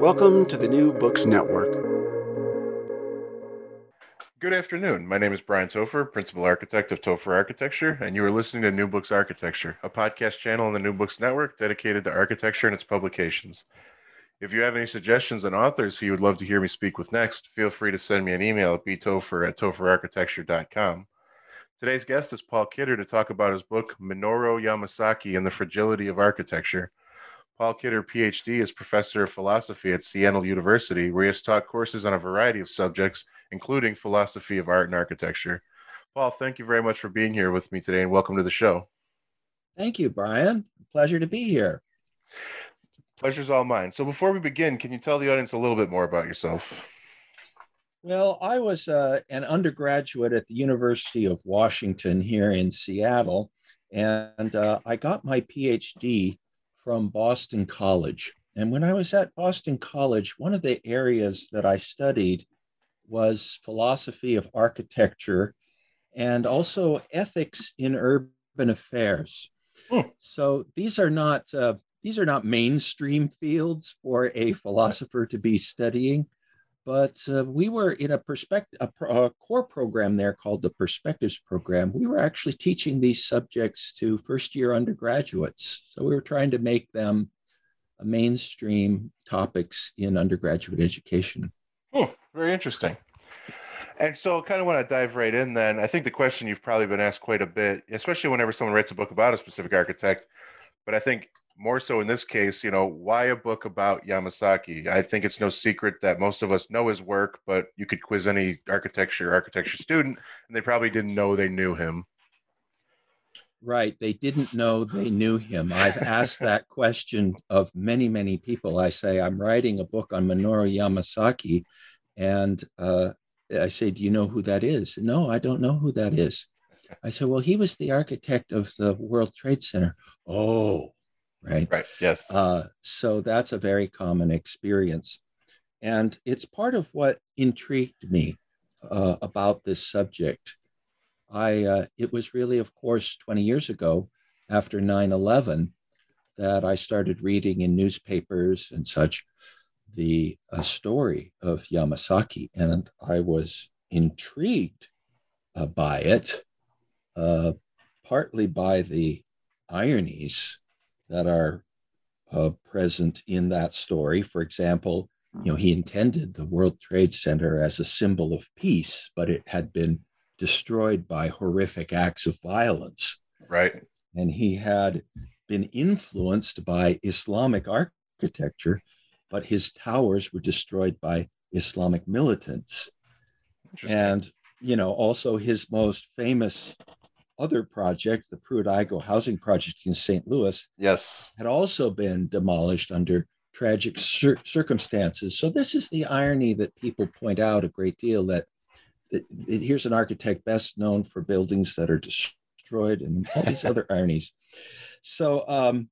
Welcome to the New Books Network. Good afternoon. My name is Brian Topher, Principal Architect of Topher Architecture, and you are listening to New Books Architecture, a podcast channel on the New Books Network dedicated to architecture and its publications. If you have any suggestions on authors who you would love to hear me speak with next, feel free to send me an email at btopher at topherarchitecture.com. Today's guest is Paul Kidder to talk about his book, Minoru Yamasaki and the Fragility of Architecture. Paul Kidder, PhD, is professor of philosophy at Seattle University, where he has taught courses on a variety of subjects, including philosophy of art and architecture. Paul, thank you very much for being here with me today and welcome to the show. Thank you, Brian. Pleasure to be here. Pleasure's all mine. So, before we begin, can you tell the audience a little bit more about yourself? Well, I was uh, an undergraduate at the University of Washington here in Seattle, and uh, I got my PhD from Boston College. And when I was at Boston College, one of the areas that I studied was philosophy of architecture and also ethics in urban affairs. Hmm. So these are not uh, these are not mainstream fields for a philosopher to be studying, but uh, we were in a perspective a, a, core program there called the Perspectives program. We were actually teaching these subjects to first year undergraduates, so we were trying to make them mainstream topics in undergraduate education. oh very interesting. And so, kind of want to dive right in. Then, I think the question you've probably been asked quite a bit, especially whenever someone writes a book about a specific architect. But I think more so in this case, you know, why a book about Yamasaki? I think it's no secret that most of us know his work, but you could quiz any architecture architecture student, and they probably didn't know they knew him. Right. They didn't know they knew him. I've asked that question of many, many people. I say, I'm writing a book on Minoru Yamasaki. And uh, I say, Do you know who that is? No, I don't know who that is. I said, Well, he was the architect of the World Trade Center. Oh, right? Right. Yes. Uh, so that's a very common experience. And it's part of what intrigued me uh, about this subject. I, uh, it was really, of course, 20 years ago after 9 11 that I started reading in newspapers and such the uh, story of Yamasaki. And I was intrigued uh, by it, uh, partly by the ironies that are uh, present in that story. For example, you know, he intended the World Trade Center as a symbol of peace, but it had been destroyed by horrific acts of violence. Right. And he had been influenced by Islamic architecture, but his towers were destroyed by Islamic militants. And, you know, also his most famous other project, the Pruitt-Igoe housing project in St. Louis, yes, had also been demolished under tragic cir- circumstances. So this is the irony that people point out a great deal that, that, that here's an architect best known for buildings that are destroyed and all these other ironies. So um,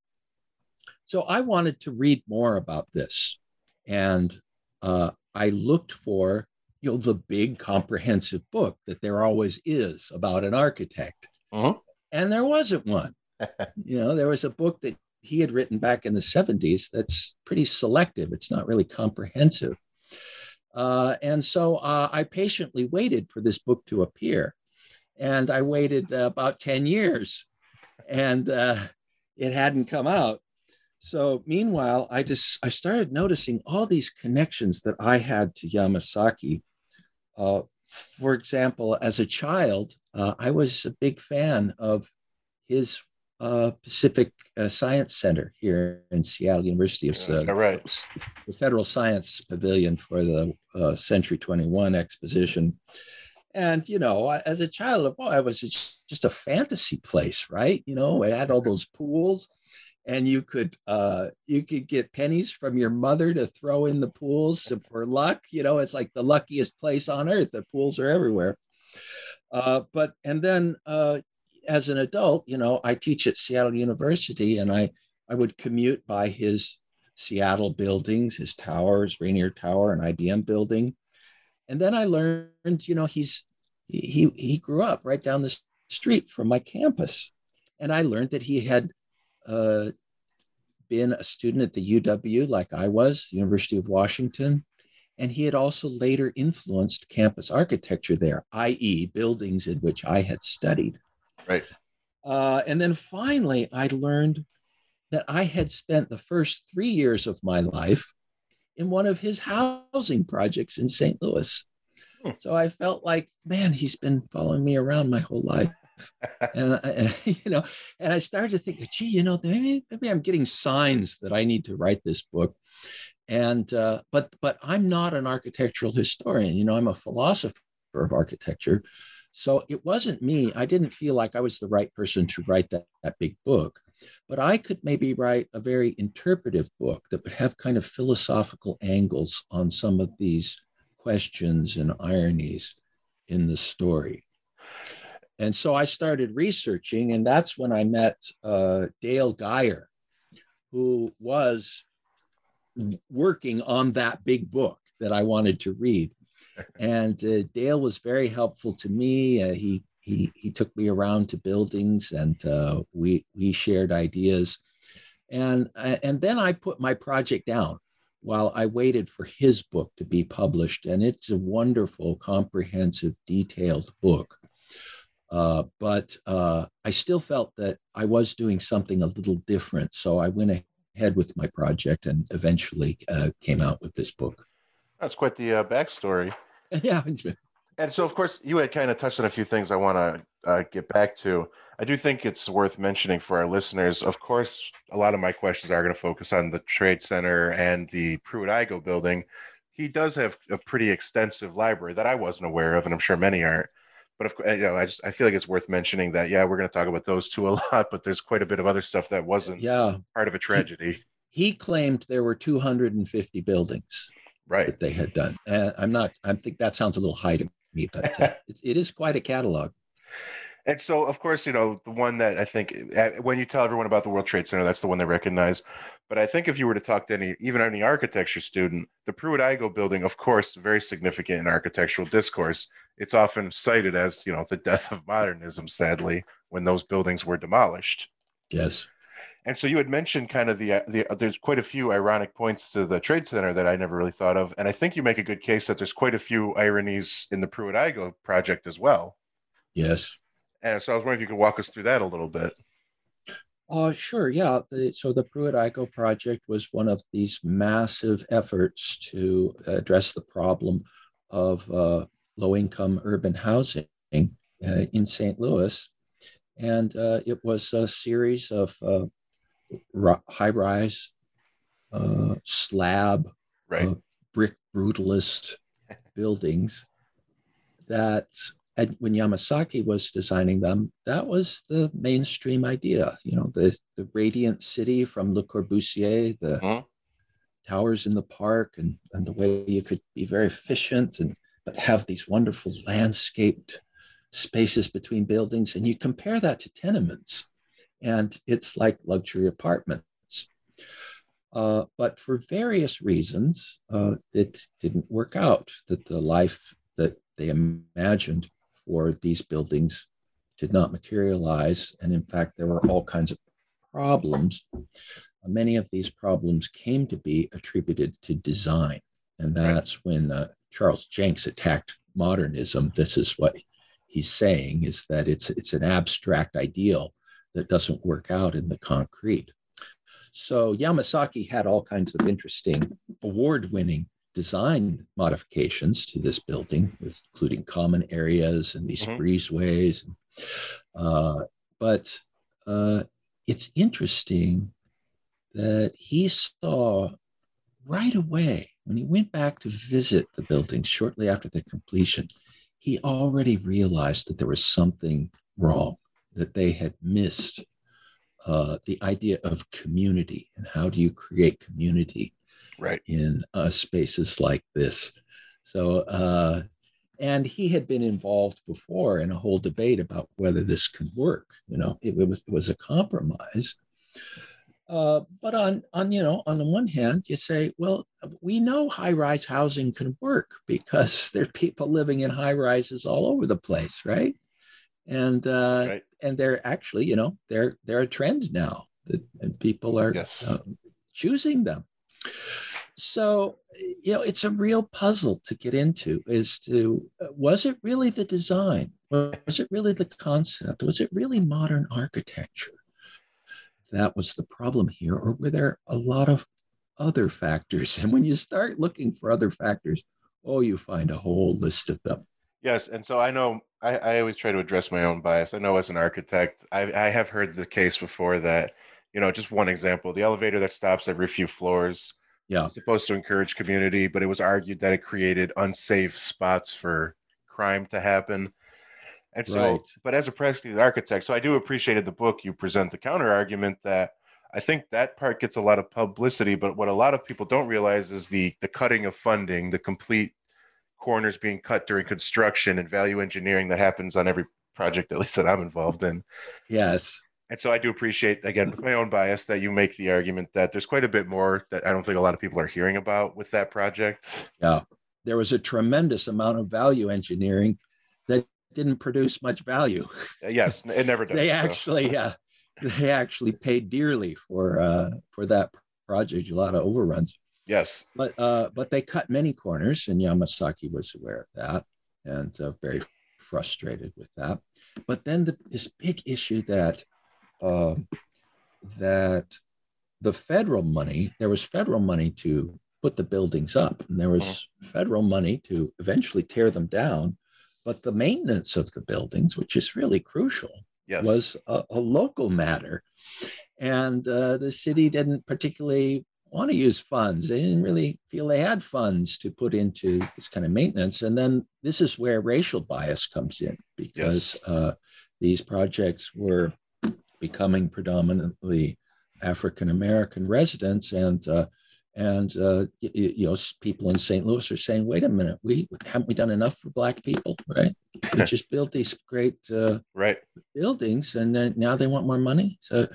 So I wanted to read more about this. And uh, I looked for you know the big comprehensive book that there always is about an architect uh-huh. and there wasn't one. You know there was a book that he had written back in the 70s that's pretty selective. It's not really comprehensive. Uh, and so uh, i patiently waited for this book to appear. And i waited uh, about 10 years. And uh, it hadn't come out. So meanwhile i just i started noticing all these connections that i had to yamasaki uh, for example, as a child, uh, I was a big fan of his uh, Pacific uh, Science Center here in Seattle University of yeah, right. the Federal Science Pavilion for the uh, Century 21 exposition. And, you know, as a child, boy, it was just a fantasy place, right? You know, it had all those pools and you could uh, you could get pennies from your mother to throw in the pools for luck. You know, it's like the luckiest place on earth. The pools are everywhere. Uh, but and then uh, as an adult, you know, I teach at Seattle University, and I I would commute by his Seattle buildings, his towers, Rainier Tower, and IBM building, and then I learned, you know, he's he he grew up right down the street from my campus, and I learned that he had uh, been a student at the UW, like I was, the University of Washington. And he had also later influenced campus architecture there, i.e., buildings in which I had studied. Right. Uh, and then finally, I learned that I had spent the first three years of my life in one of his housing projects in St. Louis. Hmm. So I felt like, man, he's been following me around my whole life and I, you know, and I started to think, gee, you know, maybe, maybe I'm getting signs that I need to write this book. And uh, but but I'm not an architectural historian. You know, I'm a philosopher of architecture. So it wasn't me. I didn't feel like I was the right person to write that, that big book. But I could maybe write a very interpretive book that would have kind of philosophical angles on some of these questions and ironies in the story. And so I started researching, and that's when I met uh, Dale Gyure, who was working on that big book that I wanted to read. And uh, Dale was very helpful to me. Uh, he he he took me around to buildings, and uh, we we shared ideas. And uh, and then I put my project down while I waited for his book to be published. And it's a wonderful, comprehensive, detailed book uh, but uh, I still felt that I was doing something a little different. So I went ahead with my project and eventually uh, came out with this book. That's quite the uh, backstory. yeah. And so, of course, you had kind of touched on a few things I want to uh, get back to. I do think it's worth mentioning for our listeners. Of course, a lot of my questions are going to focus on the Trade Center and the Pruitt-Igoe building. He does have a pretty extensive library that I wasn't aware of, and I'm sure many aren't but of course, you know, I just I feel like it's worth mentioning that yeah, we're going to talk about those two a lot, but there's quite a bit of other stuff that wasn't yeah part of a tragedy. He, he claimed there were 250 buildings right that they had done, and I'm not. I think that sounds a little high to me, but uh, it, it is quite a catalog. And so, of course, you know, the one that I think when you tell everyone about the World Trade Center, that's the one they recognize. But I think if you were to talk to any, even any architecture student, the Pruitt-Igoe building, of course, very significant in architectural discourse. It's often cited as, you know, the death of modernism, sadly, when those buildings were demolished. Yes. And so you had mentioned kind of the, the there's quite a few ironic points to the Trade Center that I never really thought of. And I think you make a good case that there's quite a few ironies in the Pruitt-Igoe project as well. Yes. And so I was wondering if you could walk us through that a little bit. Uh, sure, yeah. The, so the Pruitt-Igoe project was one of these massive efforts to address the problem of uh, low-income urban housing uh, in St. Louis. And uh, it was a series of uh, high-rise uh, slab, right. brick brutalist buildings that and when Yamasaki was designing them, that was the mainstream idea. You know, the, the radiant city from Le Corbusier, the mm-hmm. towers in the park, and, and the way you could be very efficient and but have these wonderful landscaped spaces between buildings. And you compare that to tenements, and it's like luxury apartments. Uh, but for various reasons, uh, it didn't work out. That the life that they imagined for these buildings did not materialize, and in fact, there were all kinds of problems. Many of these problems came to be attributed to design, and that's when uh, Charles Jencks attacked modernism. This is what he's saying: is that it's it's an abstract ideal that doesn't work out in the concrete. So Yamasaki had all kinds of interesting award winning design modifications to this building, including common areas and these mm-hmm. breezeways. Uh, but uh, it's interesting that he saw right away when he went back to visit the building shortly after the completion, he already realized that there was something wrong, that they had missed uh, the idea of community and how do you create community right. in uh, spaces like this. So uh, and he had been involved before in a whole debate about whether this could work you know it, it was it was a compromise uh, but on on you know on the one hand you say well we know high rise housing can work because there are people living in high rises all over the place right and uh, right. and they're actually, you know, they're they're a trend now that and people are yes. uh, choosing them. So you know, it's a real puzzle to get into. Is to uh, was it really the design? Was it really the concept? Was it really modern architecture? That was the problem here, or were there a lot of other factors? And when you start looking for other factors, oh, you find a whole list of them. Yes, and so I know I, I always try to address my own bias. I know as an architect, I, I have heard the case before that, you know, just one example, the elevator that stops every few floors, yeah, supposed to encourage community, but it was argued that it created unsafe spots for crime to happen. And so, right. but as a practical architect, so I do appreciated the book. You present the counter argument that I think that part gets a lot of publicity, but what a lot of people don't realize is the the cutting of funding, the complete corners being cut during construction and value engineering that happens on every project, at least that I'm involved in. Yes. And so I do appreciate, again, with my own bias, that you make the argument that there's quite a bit more that I don't think a lot of people are hearing about with that project. Yeah. There was a tremendous amount of value engineering that didn't produce much value. Uh, yes, it never does. they actually, yeah, uh, they actually paid dearly for uh, for that project. A lot of overruns. Yes. But uh, but they cut many corners, and Yamasaki was aware of that and uh, very frustrated with that. But then the, this big issue that uh, that the federal money, there was federal money to put the buildings up, and there was mm-hmm. federal money to eventually tear them down. But the maintenance of the buildings, which is really crucial, yes. was a, a local matter. And uh, the city didn't particularly want to use funds. They didn't really feel they had funds to put into this kind of maintenance. And then this is where racial bias comes in because yes. uh, these projects were becoming predominantly African American residents, and uh, and uh, you, you, know people in St. Louis are saying, "Wait a minute, we haven't we done enough for Black people, right? We just built these great uh, right buildings, and then now they want more money." So,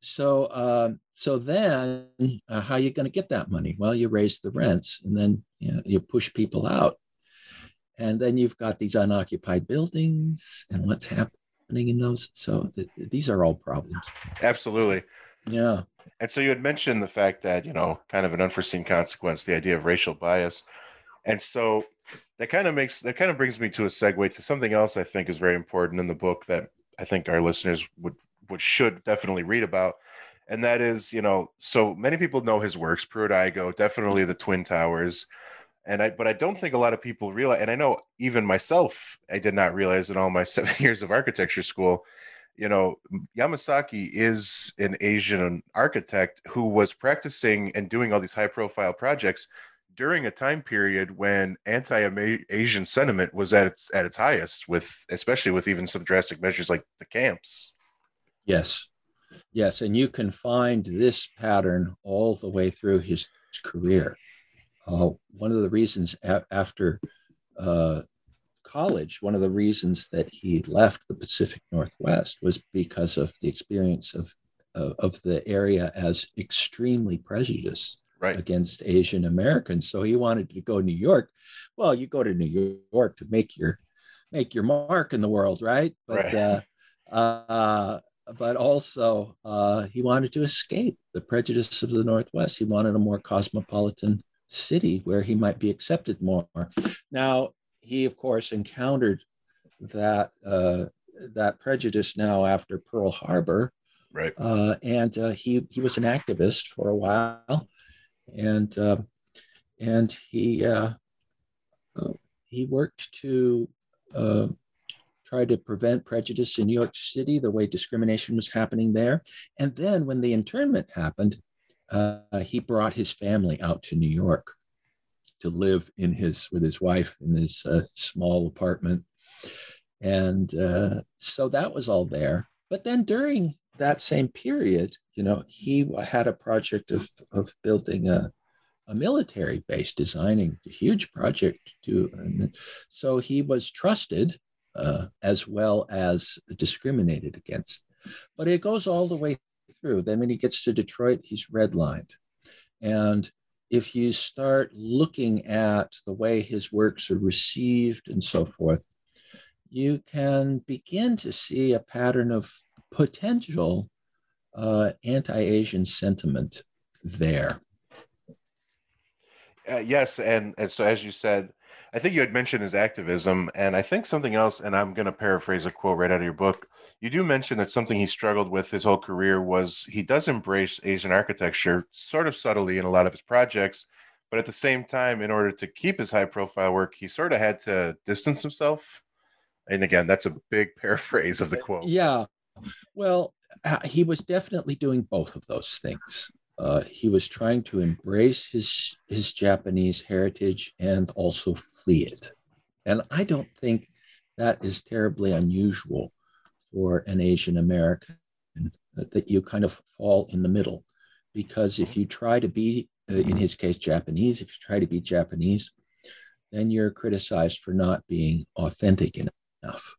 so uh, so then, uh, how are you going to get that money? Well, you raise the rents, and then you, know, you push people out, and then you've got these unoccupied buildings, and what's happening in those. So th- these are all problems. Absolutely. Yeah. And so you had mentioned the fact that, you know, kind of an unforeseen consequence, the idea of racial bias. And so that kind of makes that kind of brings me to a segue to something else I think is very important in the book that I think our listeners would would should definitely read about. And that is, you know, so many people know his works, Pruitt-Igoe, definitely the Twin Towers. And I but I don't think a lot of people realize and I know even myself, I did not realize in all my seven years of architecture school you know, Yamasaki is an Asian architect who was practicing and doing all these high profile projects during a time period when anti-Asian sentiment was at its at its highest with especially with even some drastic measures like the camps. Yes. Yes, and you can find this pattern all the way through his career. Uh, one of the reasons a- after uh, college, one of the reasons that he left the Pacific Northwest was because of the experience of of the area as extremely prejudiced right. against Asian Americans. So he wanted to go to New York. Well, you go to New York to make your make your mark in the world, right? But right. Uh, uh, but also uh, he wanted to escape the prejudice of the Northwest. He wanted a more cosmopolitan city where he might be accepted more. Now he, of course, encountered that uh, that prejudice now after Pearl Harbor, right? Uh, and uh, he he was an activist for a while, and uh, and he uh, uh, he worked to uh, try to prevent prejudice in New York City, the way discrimination was happening there. And then when the internment happened, he brought his family out to New York to live in his with his wife in this small apartment and uh, so that was all there. But then during that same period, you know, he had a project of, of building a, a military base, designing a huge project to. So he was trusted uh, as well as discriminated against. But it goes all the way through. Then when he gets to Detroit, he's redlined. And if you start looking at the way his works are received and so forth, you can begin to see a pattern of potential uh, anti Asian sentiment there. Uh, yes, and, and so as you said, I think you had mentioned his activism, and I think something else, and I'm going to paraphrase a quote right out of your book. You do mention that something he struggled with his whole career was he does embrace Asian architecture sort of subtly in a lot of his projects, but at the same time, in order to keep his high profile work, he sort of had to distance himself and again, that's a big paraphrase of the quote. Yeah. Well, uh, he was definitely doing both of those things. Uh, he was trying to embrace his his Japanese heritage and also flee it. And I don't think that is terribly unusual for an Asian American that you kind of fall in the middle. Because if you try to be, uh, in his case, Japanese, if you try to be Japanese, then you're criticized for not being authentic enough enough.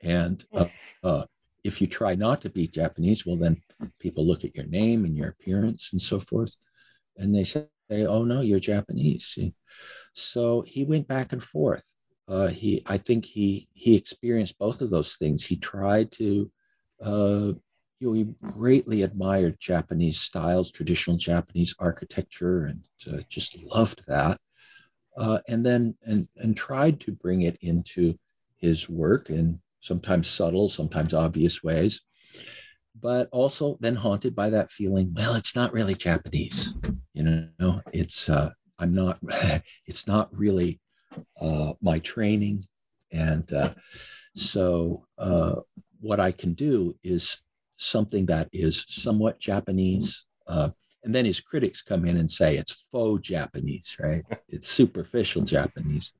And uh, uh, if you try not to be Japanese, well, then people look at your name and your appearance and so forth, and they say, "Oh no, you're Japanese." So he went back and forth. Uh, he, I think he he experienced both of those things. He tried to, uh, you know, he greatly admired Japanese styles, traditional Japanese architecture, and uh, just loved that. Uh, and then and and tried to bring it into his work in sometimes subtle, sometimes obvious ways, but also then haunted by that feeling, well, it's not really Japanese. You know, it's, uh, I'm not, it's not really uh, my training. And uh, so uh, what I can do is something that is somewhat Japanese. Uh, and then his critics come in and say it's faux Japanese, right? It's superficial Japanese.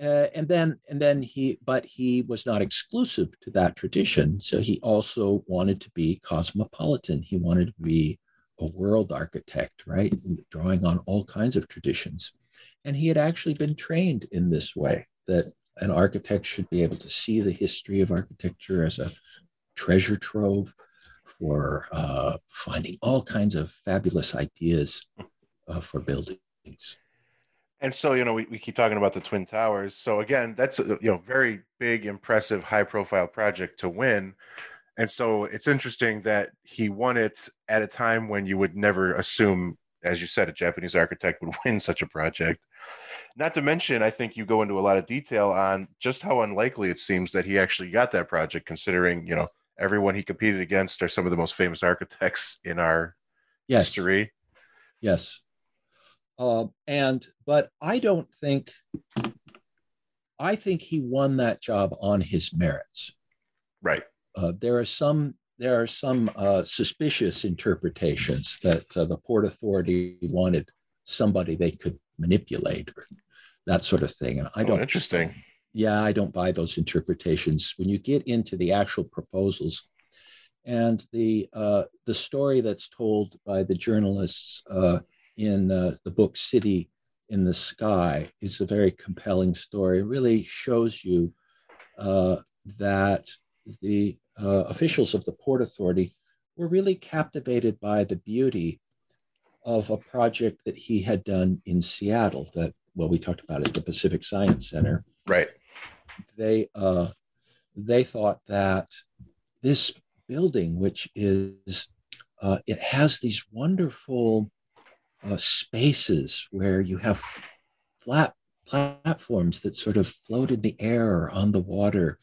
Uh, and then and then he but he was not exclusive to that tradition. So he also wanted to be cosmopolitan. He wanted to be a world architect right? Drawing on all kinds of traditions. And he had actually been trained in this way that an architect should be able to see the history of architecture as a treasure trove for uh, finding all kinds of fabulous ideas uh, for buildings and so, you know, we, we keep talking about the Twin Towers. So again, that's a you know very big, impressive, high profile project to win. And so it's interesting that he won it at a time when you would never assume, as you said, a Japanese architect would win such a project. Not to mention, I think you go into a lot of detail on just how unlikely it seems that he actually got that project, considering, you know, everyone he competed against are some of the most famous architects in our yes. history. Yes. Uh, and but I don't think I think he won that job on his merits. Right. Uh, there are some there are some uh, suspicious interpretations that uh, the port authority wanted somebody they could manipulate or that sort of thing. And I oh, don't. interesting. Yeah, I don't buy those interpretations. When you get into the actual proposals, and the uh, the story that's told by the journalists uh, in uh, the book City in the Sky is a very compelling story. It really shows you uh, that the uh, officials of the Port Authority were really captivated by the beauty of a project that he had done in Seattle that well we talked about at the Pacific Science Center. Right. They uh, they thought that this building, which is uh, it has these wonderful uh, spaces where you have flat platforms that sort of float in the air or on the water,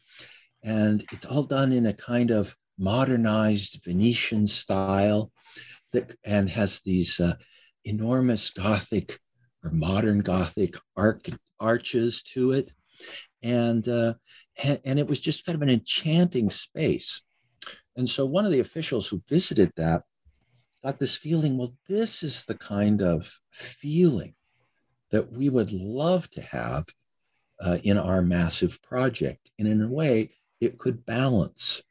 and it's all done in a kind of modernized Venetian style that and has these uh, enormous Gothic or modern Gothic arc, arches to it, and, uh, and and it was just kind of an enchanting space. And so one of the officials who visited that got this feeling. Well, this is the kind of feeling that we would love to have uh, in our massive project, and in a way, it could balance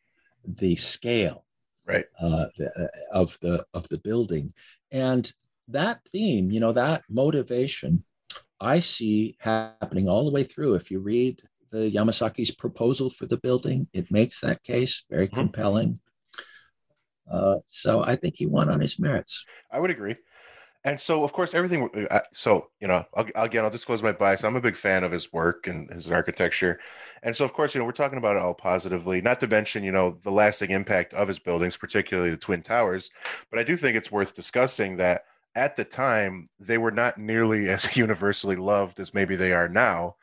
the scale right uh, uh, of the of the building and that theme you know that motivation i see happening all the way through if you read the yamasaki's proposal for the building it makes that case very mm-hmm. compelling uh, so i think he won on his merits. I would agree. And so of course everything uh, so you know I'll, again i'll disclose my bias. I'm a big fan of his work and his architecture. And so of course you know we're talking about it all positively not to mention you know the lasting impact of his buildings particularly the twin towers. But i do think it's worth discussing that at the time they were not nearly as universally loved as maybe they are now.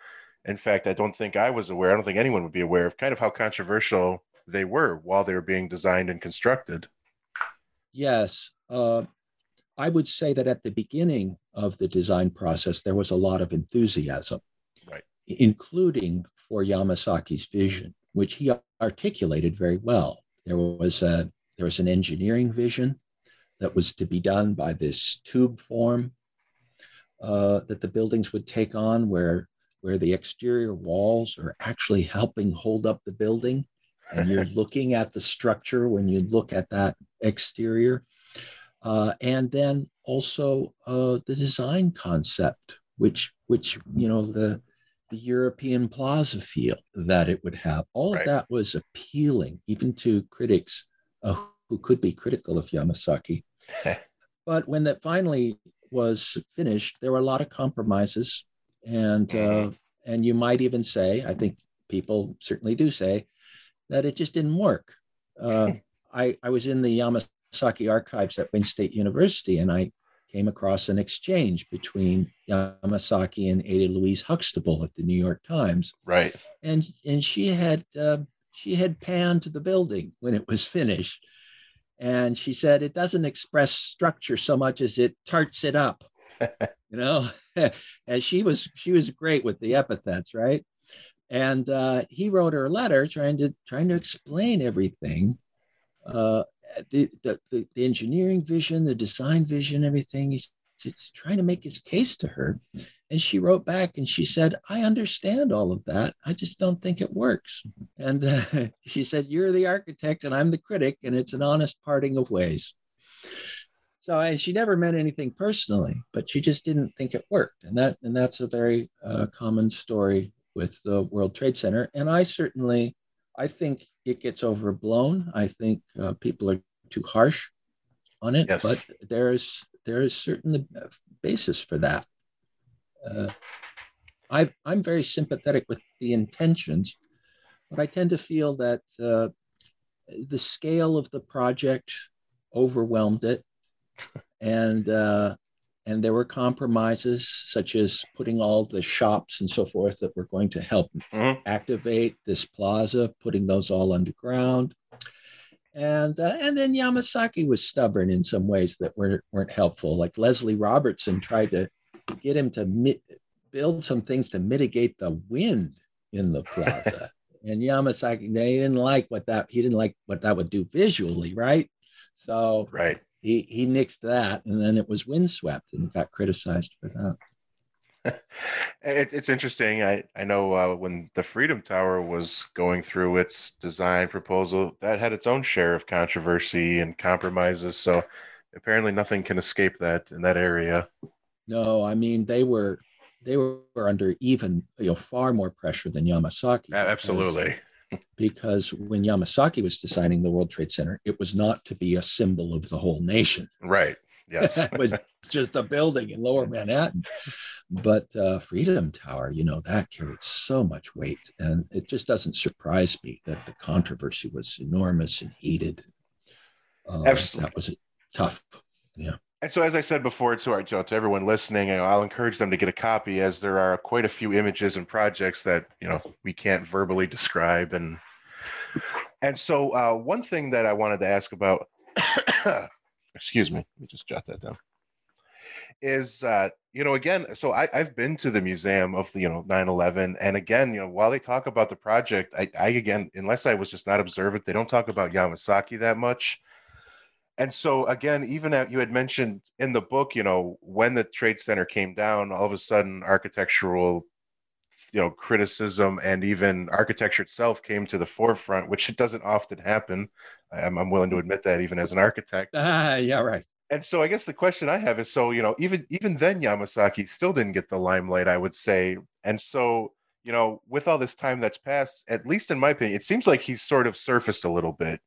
In fact i don't think i was aware i don't think anyone would be aware of kind of how controversial they were while they were being designed and constructed yes uh, I would say that at the beginning of the design process, there was a lot of enthusiasm, right. including for Yamasaki's vision, which he articulated very well. There was a there was an engineering vision that was to be done by this tube form uh, that the buildings would take on, where where the exterior walls are actually helping hold up the building, and you're looking at the structure when you look at that exterior. Uh, and then also uh, the design concept, which which you know the the European plaza feel that it would have. All right. of that was appealing, even to critics uh, who could be critical of Yamasaki. but when that finally was finished, there were a lot of compromises, and mm-hmm. uh, and you might even say, I think people certainly do say, that it just didn't work. Uh, I I was in the Yamasaki Yamasaki archives at Wayne State University, and I came across an exchange between Yamasaki and Ada Louise Huxtable at the New York Times. Right. And and she had uh, she had panned the building when it was finished, and she said it doesn't express structure so much as it tarts it up. you know, and she was she was great with the epithets, right? And uh, he wrote her a letter trying to trying to explain everything. Uh, the, the, the, engineering vision, the design vision, everything. He's, he's trying to make his case to her. And she wrote back and she said, I understand all of that. I just don't think it works. And uh, she said, You're the architect and I'm the critic, and it's an honest parting of ways. So, and she never meant anything personally, but she just didn't think it worked. And that, and that's a very uh, common story with the World Trade Center. And I certainly I think it gets overblown. I think uh, people are too harsh on it, yes. but there's there is certain basis for that. Uh, I I'm very sympathetic with the intentions, but I tend to feel that uh, the scale of the project overwhelmed it, and uh, and there were compromises such as putting all the shops and so forth that were going to help mm-hmm. activate this plaza putting those all underground. And uh, and then Yamasaki was stubborn in some ways that weren't weren't helpful. Like Leslie Robertson tried to get him to mi- build some things to mitigate the wind in the plaza. And Yamasaki they didn't like what that he didn't like what that would do visually right? So right he he nixed that, and then it was windswept and got criticized for that. it, it's interesting. I I know uh, when the Freedom Tower was going through its design proposal, that had its own share of controversy and compromises. So apparently, nothing can escape that in that area. No, I mean they were they were under even you know far more pressure than Yamasaki. Absolutely. Because when Yamasaki was designing the World Trade Center, it was not to be a symbol of the whole nation. Right. Yes. it was just a building in lower Manhattan. But uh, Freedom Tower, you know, that carried so much weight. And it just doesn't surprise me that the controversy was enormous and heated. Uh, Absolutely. That was tough. Yeah. And so, as I said before to our to everyone listening, you know, I'll encourage them to get a copy, as there are quite a few images and projects that you know we can't verbally describe. And and so, uh, one thing that I wanted to ask about, excuse me, let me just jot that down, is uh, you know again, so I, I've been to the museum of the you know 9/11, and again, you know, while they talk about the project, I, I again, unless I was just not observant, they don't talk about Yamasaki that much and so again even at, you had mentioned in the book you know when the trade center came down all of a sudden architectural you know criticism and even architecture itself came to the forefront which it doesn't often happen. I'm, I'm willing to admit that even as an architect. Ah yeah right. And so i guess the question i have is so you know even even then yamasaki still didn't get the limelight i would say. And so you know with all this time that's passed at least in my opinion it seems like he's sort of surfaced a little bit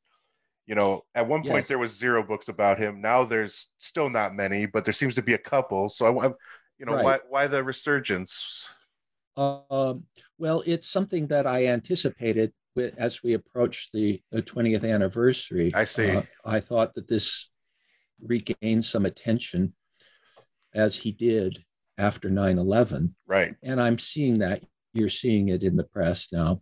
you know at one point yes. there was zero books about him. Now there's still not many but there seems to be a couple. So i you know right. why why the resurgence? Um, well it's something that i anticipated as we approach the 20th anniversary. I see. Uh, i thought that this regained some attention as he did after 9-11 right. And i'm seeing that you're seeing it in the press now.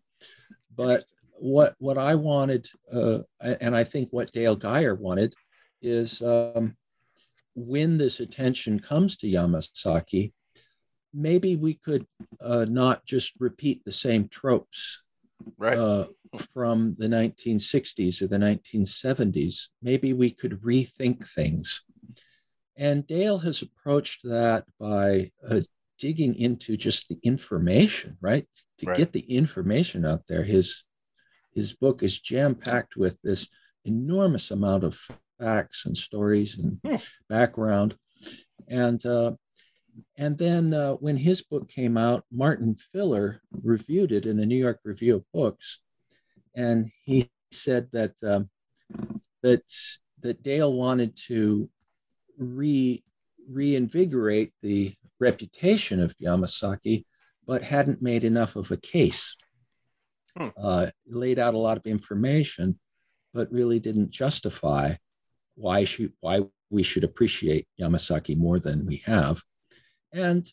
But what what I wanted, uh, and I think what Dale Gyure wanted, is um, when this attention comes to Yamasaki, maybe we could uh, not just repeat the same tropes right. uh, from the 1960s or the 1970s. Maybe we could rethink things. And Dale has approached that by uh, digging into just the information, right? To right. get the information out there. His his book is jam packed with this enormous amount of facts and stories and hmm. background. And uh, and then uh, when his book came out, Martin Filler reviewed it in the New York Review of Books, and he said that um, that that Dale wanted to re reinvigorate the reputation of Yamasaki, but hadn't made enough of a case hmm. uh, laid out a lot of information, but really didn't justify why should why we should appreciate Yamasaki more than we have. And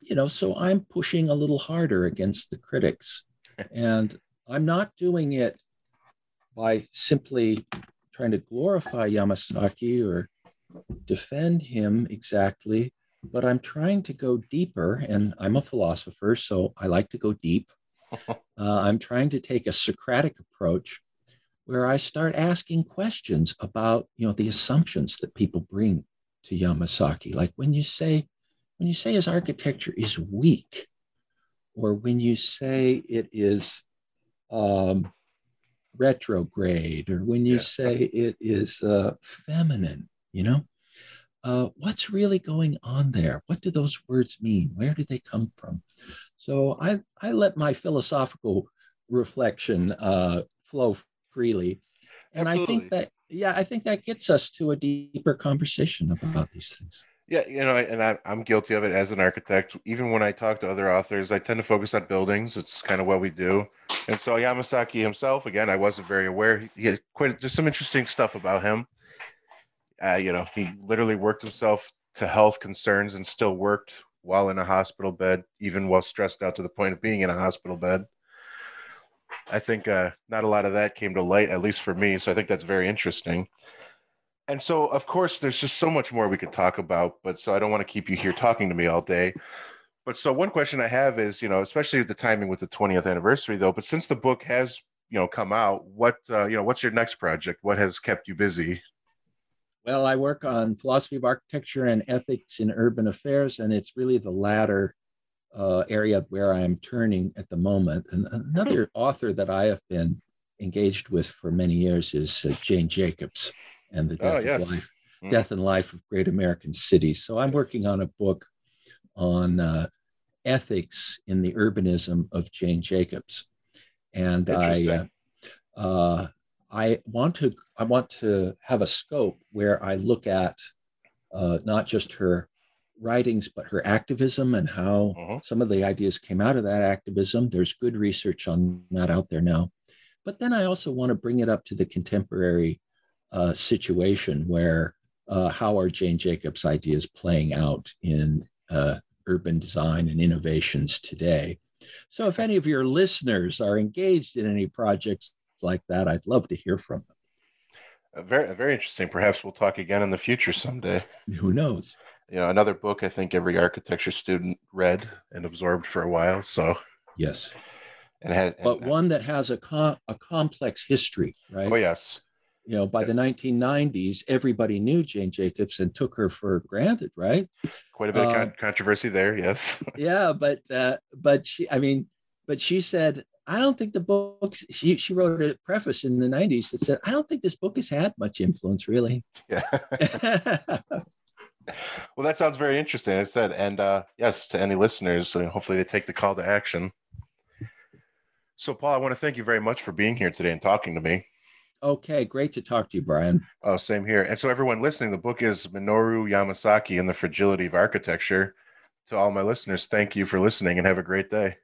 you know, so I'm pushing a little harder against the critics, and I'm not doing it by simply trying to glorify Yamasaki or defend him exactly, but I'm trying to go deeper. And I'm a philosopher, so I like to go deep. Uh, I'm trying to take a Socratic approach where I start asking questions about, you know, the assumptions that people bring to Yamasaki. Like when you say, when you say his architecture is weak, or when you say it is um, retrograde, or when you yeah. say it is uh, feminine, you know, uh, what's really going on there? What do those words mean? Where do they come from? So I, I let my philosophical reflection uh, flow freely. And Absolutely. I think that, yeah, I think that gets us to a deeper conversation about these things. Yeah, you know, and I, am guilty of it as an architect. Even when I talk to other authors, I tend to focus on buildings. It's kind of what we do. And so Yamasaki himself, again, I wasn't very aware. He had quite there's some interesting stuff about him. Uh, you know, he literally worked himself to health concerns and still worked while in a hospital bed, even while stressed out to the point of being in a hospital bed. I think uh, not a lot of that came to light, at least for me. So I think that's very interesting. And so, of course, there's just so much more we could talk about, but so I don't want to keep you here talking to me all day. But so one question I have is, you know, especially with the timing with the 20th anniversary, though. But since the book has, you know, come out, what, uh, you know, what's your next project? What has kept you busy? Well, I work on philosophy of architecture and ethics in urban affairs, and it's really the latter uh, area where I am turning at the moment. And another author that I have been engaged with for many years is uh, Jane Jacobs and the death, oh, yes. life, mm. death and life of great American cities. So I'm yes. working on a book on uh, ethics in the urbanism of Jane Jacobs. And I, uh, uh, I want to I want to have a scope where I look at uh, not just her writings but her activism and how uh-huh. some of the ideas came out of that activism. There's good research on that out there now, but then I also want to bring it up to the contemporary uh, situation where uh, how are Jane Jacobs' ideas playing out in uh, urban design and innovations today? So, if any of your listeners are engaged in any projects like that, I'd love to hear from them. Uh, very, very interesting. Perhaps we'll talk again in the future someday. Who knows? You know, another book I think every architecture student read and absorbed for a while. So, yes, and had, but one that has a com- a complex history, right? Oh yes, you know, by the 1990s, everybody knew Jane Jacobs and took her for granted, right? Quite a bit uh, of um, controversy there, yes. yeah, but uh, but she, I mean, but she said, I don't think the books. She she wrote a preface in the 90s that said, I don't think this book has had much influence, really. Yeah. well, that sounds very interesting. I said, and uh, yes, to any listeners, hopefully they take the call to action. So, Paul, I want to thank you very much for being here today and talking to me. Okay, great to talk to you, Brian. Oh, same here. And so, everyone listening, the book is Minoru Yamasaki and the Fragility of Architecture. To all my listeners, thank you for listening and have a great day.